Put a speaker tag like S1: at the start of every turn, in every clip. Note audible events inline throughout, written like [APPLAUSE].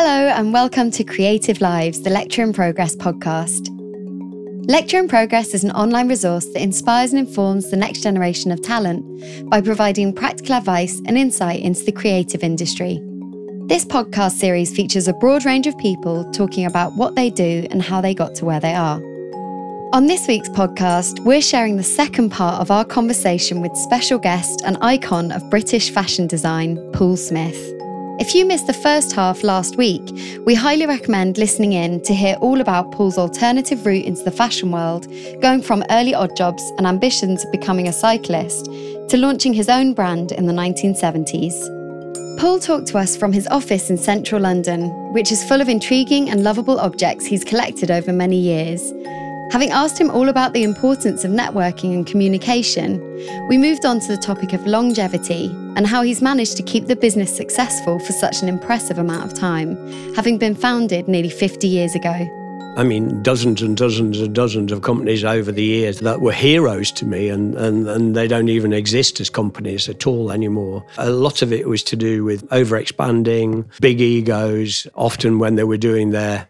S1: Hello, and welcome to Creative Lives, the Lecture in Progress podcast. Lecture in Progress is an online resource that inspires and informs the next generation of talent by providing practical advice and insight into the creative industry. This podcast series features a broad range of people talking about what they do and how they got to where they are. On this week's podcast, we're sharing the second part of our conversation with special guest and icon of British fashion design, Paul Smith. If you missed the first half last week, we highly recommend listening in to hear all about Paul's alternative route into the fashion world, going from early odd jobs and ambitions of becoming a cyclist to launching his own brand in the 1970s. Paul talked to us from his office in central London, which is full of intriguing and lovable objects he's collected over many years. Having asked him all about the importance of networking and communication, we moved on to the topic of longevity and how he's managed to keep the business successful for such an impressive amount of time, having been founded nearly 50 years ago.
S2: I mean, dozens and dozens and dozens of companies over the years that were heroes to me, and, and, and they don't even exist as companies at all anymore. A lot of it was to do with over expanding, big egos, often when they were doing their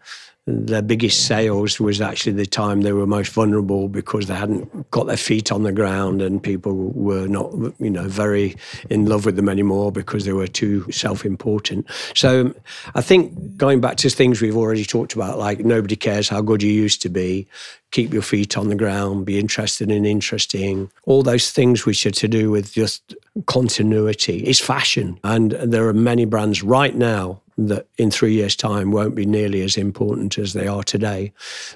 S2: their biggest sales was actually the time they were most vulnerable because they hadn't got their feet on the ground and people were not, you know, very in love with them anymore because they were too self-important. So um, I think going back to things we've already talked about, like nobody cares how good you used to be, keep your feet on the ground, be interested in interesting, all those things which are to do with just continuity. It's fashion. And there are many brands right now that in three years' time won't be nearly as important as they are today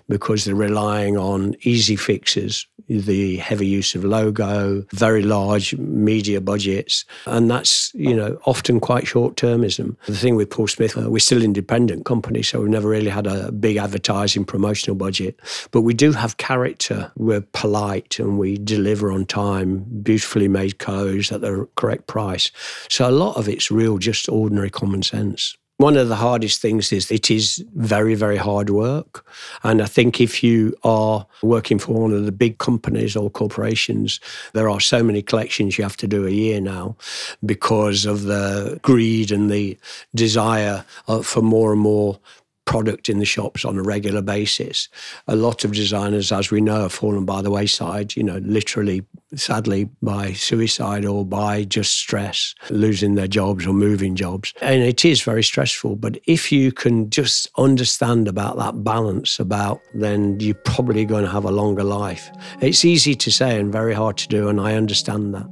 S2: because they're relying on easy fixes, the heavy use of logo, very large media budgets, and that's you know often quite short-termism. The thing with Paul Smith, uh, we're still independent company, so we've never really had a big advertising promotional budget, but we do have character. We're polite and we deliver on time, beautifully made clothes at the correct price. So a lot of it's real, just ordinary common sense. One of the hardest things is it is very, very hard work. And I think if you are working for one of the big companies or corporations, there are so many collections you have to do a year now because of the greed and the desire uh, for more and more product in the shops on a regular basis. A lot of designers, as we know, have fallen by the wayside, you know, literally, sadly, by suicide or by just stress, losing their jobs or moving jobs. And it is very stressful. But if you can just understand about that balance, about then you're probably going to have a longer life. It's easy to say and very hard to do, and I understand that.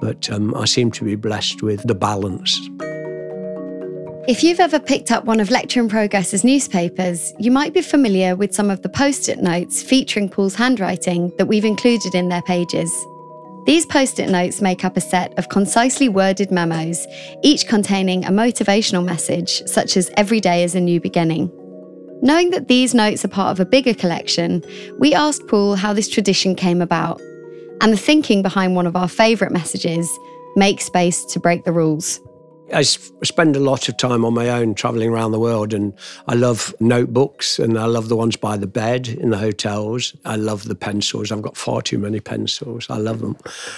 S2: But um, I seem to be blessed with the balance.
S1: If you've ever picked up one of Lecture in Progress's newspapers, you might be familiar with some of the post it notes featuring Paul's handwriting that we've included in their pages. These post it notes make up a set of concisely worded memos, each containing a motivational message, such as Every day is a new beginning. Knowing that these notes are part of a bigger collection, we asked Paul how this tradition came about and the thinking behind one of our favourite messages make space to break the rules.
S2: I spend a lot of time on my own traveling around the world, and I love notebooks and I love the ones by the bed in the hotels. I love the pencils. I've got far too many pencils. I love them.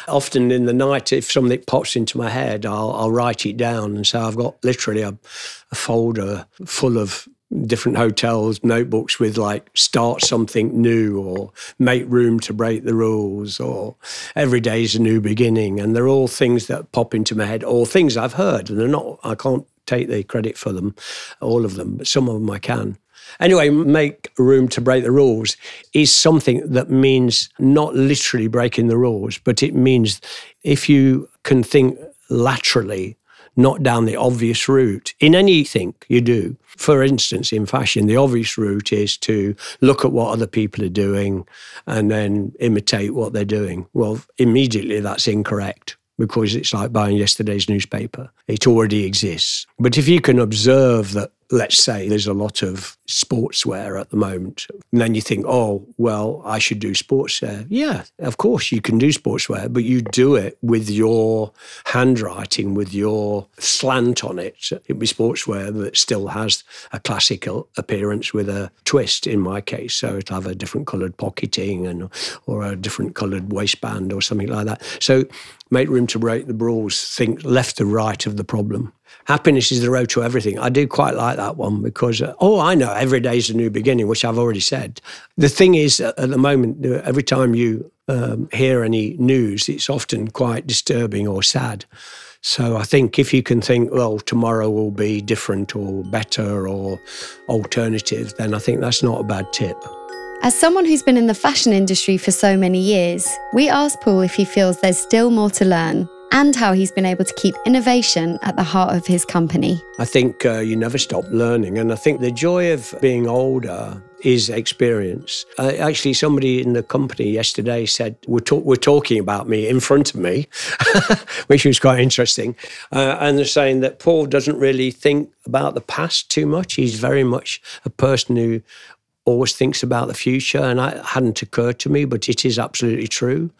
S2: Often in the night, if something pops into my head, I'll, I'll write it down. And so I've got literally a, a folder full of different hotels notebooks with like start something new or make room to break the rules or every day is a new beginning. And they're all things that pop into my head or things i've heard and they're not i can't take the credit for them all of them but some of them i can. Anyway, make room to break the rules is something that means not literally breaking the rules, but it means if you can think laterally not down the obvious route in anything you do. For instance, in fashion, the obvious route is to look at what other people are doing and then imitate what they're doing. Well, immediately that's incorrect because it's like buying yesterday's newspaper. It already exists. But if you can observe that let's say there's a lot of sportswear at the moment. And then you think, oh, well, I should do sportswear. Yeah, of course you can do sportswear, but you do it with your handwriting, with your slant on it. It'd be sportswear that still has a classical appearance with a twist in my case. So it'll have a different coloured pocketing and or a different coloured waistband or something like that. So make room to break the rules, think left to right of the problem. Happiness is the road to everything. I do quite like that one because, uh, oh, I know every day is a new beginning, which I've already said. The thing is, uh, at the moment, every time you um, hear any news, it's often quite disturbing or sad. So I think if you can think, well, tomorrow will be different or better or alternative, then I think that's not a bad tip.
S1: As someone who's been in the fashion industry for so many years, we asked Paul if he feels there's still more to learn and how he's been able to keep innovation at the heart of his company.
S2: I think uh, you never stop learning. And I think the joy of being older is experience. Uh, actually, somebody in the company yesterday said, We're, talk- we're talking about me in front of me, [LAUGHS] which was quite interesting. Uh, and they're saying that Paul doesn't really think about the past too much. He's very much a person who always thinks about the future, and it hadn't occurred to me, but it is absolutely true.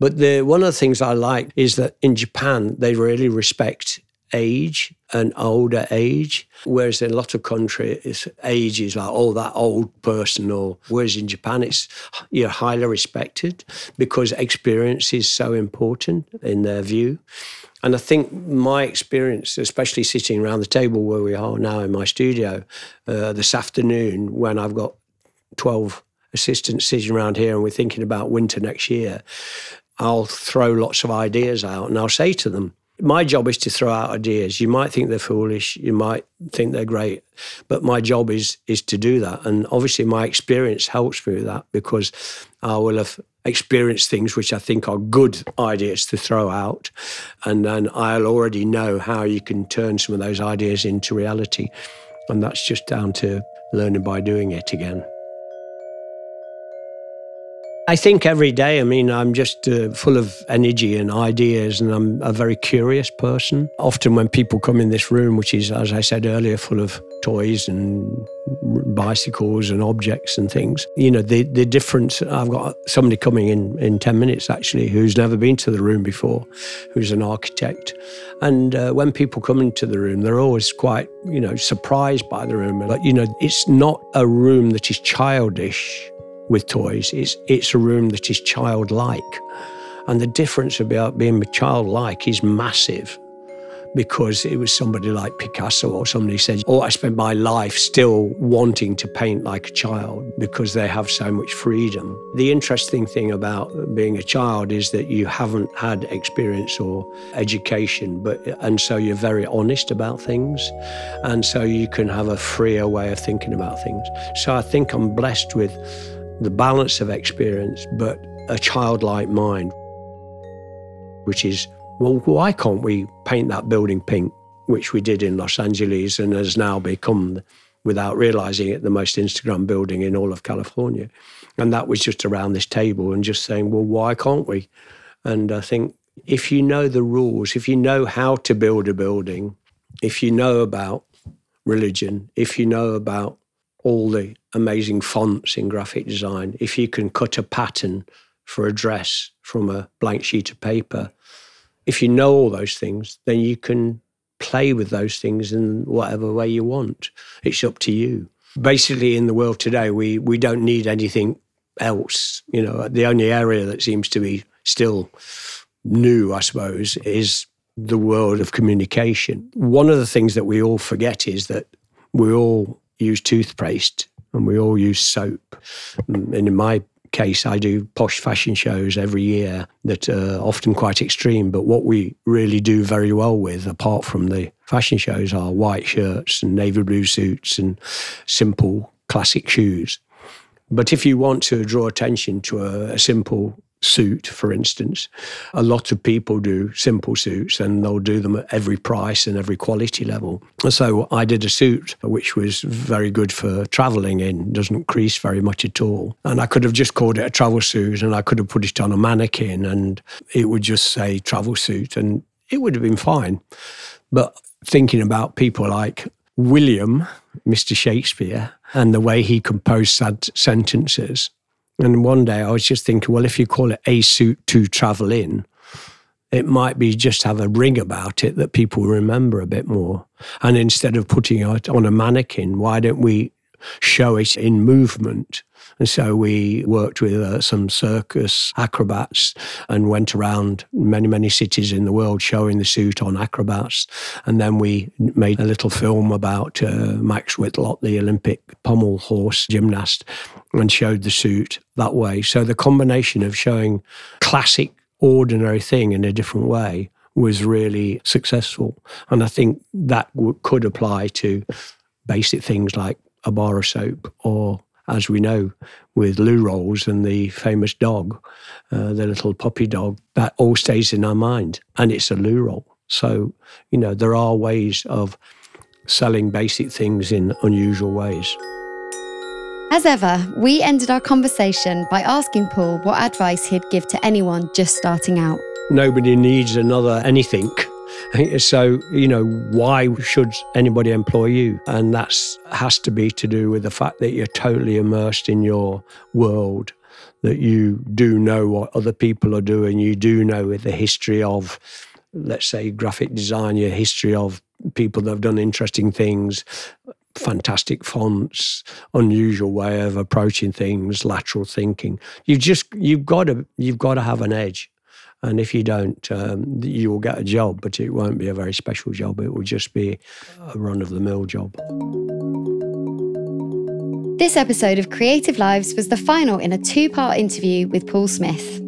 S2: But the, one of the things I like is that in Japan, they really respect age and older age, whereas in a lot of countries, age is like, oh, that old person, or whereas in Japan, it's you're highly respected because experience is so important in their view. And I think my experience, especially sitting around the table where we are now in my studio uh, this afternoon, when I've got 12 assistants sitting around here and we're thinking about winter next year, I'll throw lots of ideas out and I'll say to them, my job is to throw out ideas. You might think they're foolish, you might think they're great, but my job is is to do that. And obviously, my experience helps me with that because I will have experienced things which I think are good ideas to throw out. And then I'll already know how you can turn some of those ideas into reality. And that's just down to learning by doing it again. I think every day, I mean, I'm just uh, full of energy and ideas, and I'm a very curious person. Often, when people come in this room, which is, as I said earlier, full of toys and bicycles and objects and things, you know, the, the difference. I've got somebody coming in in 10 minutes actually who's never been to the room before, who's an architect. And uh, when people come into the room, they're always quite, you know, surprised by the room. But, you know, it's not a room that is childish with toys. It's, it's a room that is childlike. And the difference about being childlike is massive because it was somebody like Picasso or somebody said, Oh, I spent my life still wanting to paint like a child because they have so much freedom. The interesting thing about being a child is that you haven't had experience or education, but and so you're very honest about things. And so you can have a freer way of thinking about things. So I think I'm blessed with the balance of experience, but a childlike mind, which is, well, why can't we paint that building pink, which we did in Los Angeles and has now become, without realizing it, the most Instagram building in all of California? And that was just around this table and just saying, well, why can't we? And I think if you know the rules, if you know how to build a building, if you know about religion, if you know about all the amazing fonts in graphic design, if you can cut a pattern for a dress from a blank sheet of paper, if you know all those things, then you can play with those things in whatever way you want. It's up to you. Basically, in the world today, we, we don't need anything else. You know, the only area that seems to be still new, I suppose, is the world of communication. One of the things that we all forget is that we all use toothpaste and we all use soap. And in my case, I do posh fashion shows every year that are often quite extreme. But what we really do very well with, apart from the fashion shows, are white shirts and navy blue suits and simple classic shoes. But if you want to draw attention to a, a simple suit, for instance. A lot of people do simple suits and they'll do them at every price and every quality level. So I did a suit which was very good for traveling in, doesn't crease very much at all. And I could have just called it a travel suit and I could have put it on a mannequin and it would just say travel suit and it would have been fine. But thinking about people like William, Mr. Shakespeare, and the way he composed sad sentences, and one day I was just thinking, well, if you call it a suit to travel in, it might be just have a ring about it that people remember a bit more. And instead of putting it on a mannequin, why don't we show it in movement And so we worked with uh, some circus acrobats and went around many, many cities in the world showing the suit on acrobats. And then we made a little film about uh, Max Whitlock, the Olympic pommel horse gymnast, and showed the suit that way. So the combination of showing classic, ordinary thing in a different way was really successful. And I think that w- could apply to basic things like a bar of soap or as we know with loo rolls and the famous dog, uh, the little puppy dog, that all stays in our mind and it's a loo roll. So, you know, there are ways of selling basic things in unusual ways.
S1: As ever, we ended our conversation by asking Paul what advice he'd give to anyone just starting out.
S2: Nobody needs another anything. So, you know, why should anybody employ you? And that has to be to do with the fact that you're totally immersed in your world, that you do know what other people are doing, you do know the history of, let's say, graphic design, your history of people that have done interesting things, fantastic fonts, unusual way of approaching things, lateral thinking. You just you've got to you've got to have an edge. And if you don't, um, you will get a job, but it won't be a very special job. It will just be a run of the mill job.
S1: This episode of Creative Lives was the final in a two part interview with Paul Smith.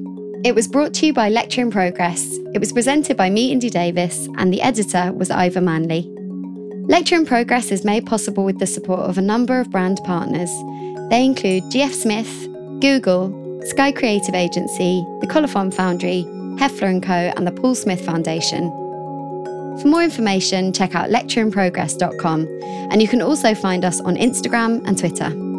S1: It was brought to you by Lecture in Progress. It was presented by me, Indy Davis, and the editor was Ivor Manley. Lecture in Progress is made possible with the support of a number of brand partners. They include GF Smith, Google, Sky Creative Agency, the Colophon Foundry, Heffler & Co and the Paul Smith Foundation. For more information, check out lectureinprogress.com and you can also find us on Instagram and Twitter.